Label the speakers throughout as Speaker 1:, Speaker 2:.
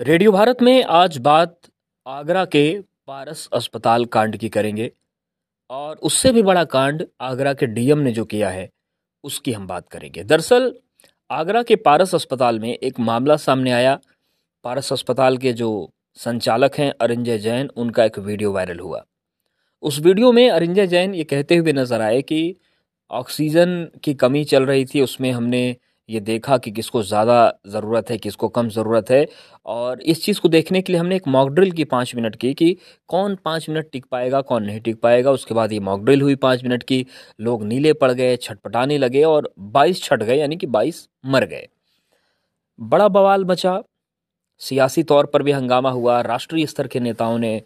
Speaker 1: Radio Bharat में आज बात आगरा के पारस अस्पताल कांड की करेंगे। और उससे भी बड़ा कांड आगरा के डीएम ने जो किया है, उसकी हम बात करेंगे। दरअसल, आगरा के पारस अस्पताल में एक मामला सामने आया। पारस अस्पताल के जो संचालक हैं अरिंजय जैन, उनका एक वीडियो वायरल हुआ। उस वीडियो में अरिंजय जैन ये कहते हुए नज़र आए कि ऑक्सीजन की कमी चल रही थी, उसमें हमने ये देखा कि किसको ज़्यादा ज़रूरत है, किसको कम ज़रूरत है। और इस चीज़ को देखने के लिए हमने एक मॉक ड्रिल की पाँच मिनट की कि कौन पाँच मिनट टिक पाएगा, कौन नहीं टिक पाएगा। उसके बाद ये मॉक ड्रिल हुई पाँच मिनट की। लोग नीले पड़ गए, छटपटाने लगे और बाईस छट गए, यानी कि बाईस मर गए। बड़ा बवाल बचा सियासी तौर पर भी हंगामा हुआ। राष्ट्रीय स्तर के नेताओं ने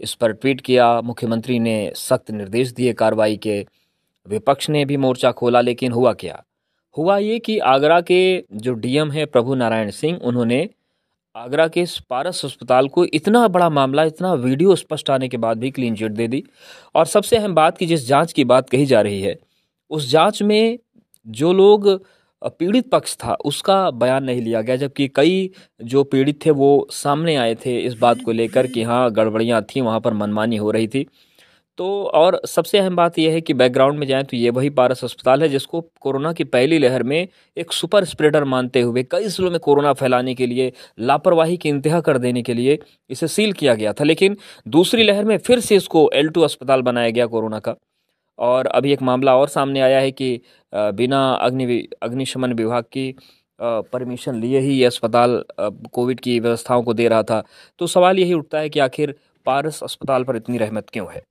Speaker 1: इस पर ट्वीट किया। मुख्यमंत्री ने सख्त निर्देश दिए कार्रवाई के। विपक्ष ने भी मोर्चा खोला, लेकिन हुआ क्या? हुआ ये कि आगरा के जो डीएम है प्रभु नारायण सिंह, उन्होंने आगरा के पारस अस्पताल को इतना बड़ा मामला, इतना वीडियो स्पष्ट आने के बाद भी क्लीन चिट दे दी। और सबसे अहम बात की जिस जाँच की बात कही जा रही है, उस जाँच में जो लोग पीड़ित पक्ष था, उसका बयान नहीं लिया गया, जबकि कई जो पीड़ित थे वो सामने आए थे इस बात को लेकर कि हाँ गड़बड़ियाँ थी, वहाँ पर मनमानी हो रही थी। तो और सबसे अहम बात यह है कि बैकग्राउंड में जाएँ तो ये वही पारस अस्पताल है जिसको कोरोना की पहली लहर में एक सुपर स्प्रेडर मानते हुए कई जिलों में कोरोना फैलाने के लिए, लापरवाही की इंतहा कर देने के लिए इसे सील किया गया था। लेकिन दूसरी लहर में फिर से इसको एल टू अस्पताल बनाया गया कोरोना का। और अभी एक मामला और सामने आया है कि बिना अग्नि अग्निशमन विभाग की परमिशन लिए ही ये अस्पताल कोविड की व्यवस्थाओं को दे रहा था। तो सवाल यही उठता है कि आखिर पारस अस्पताल पर इतनी रहमत क्यों है?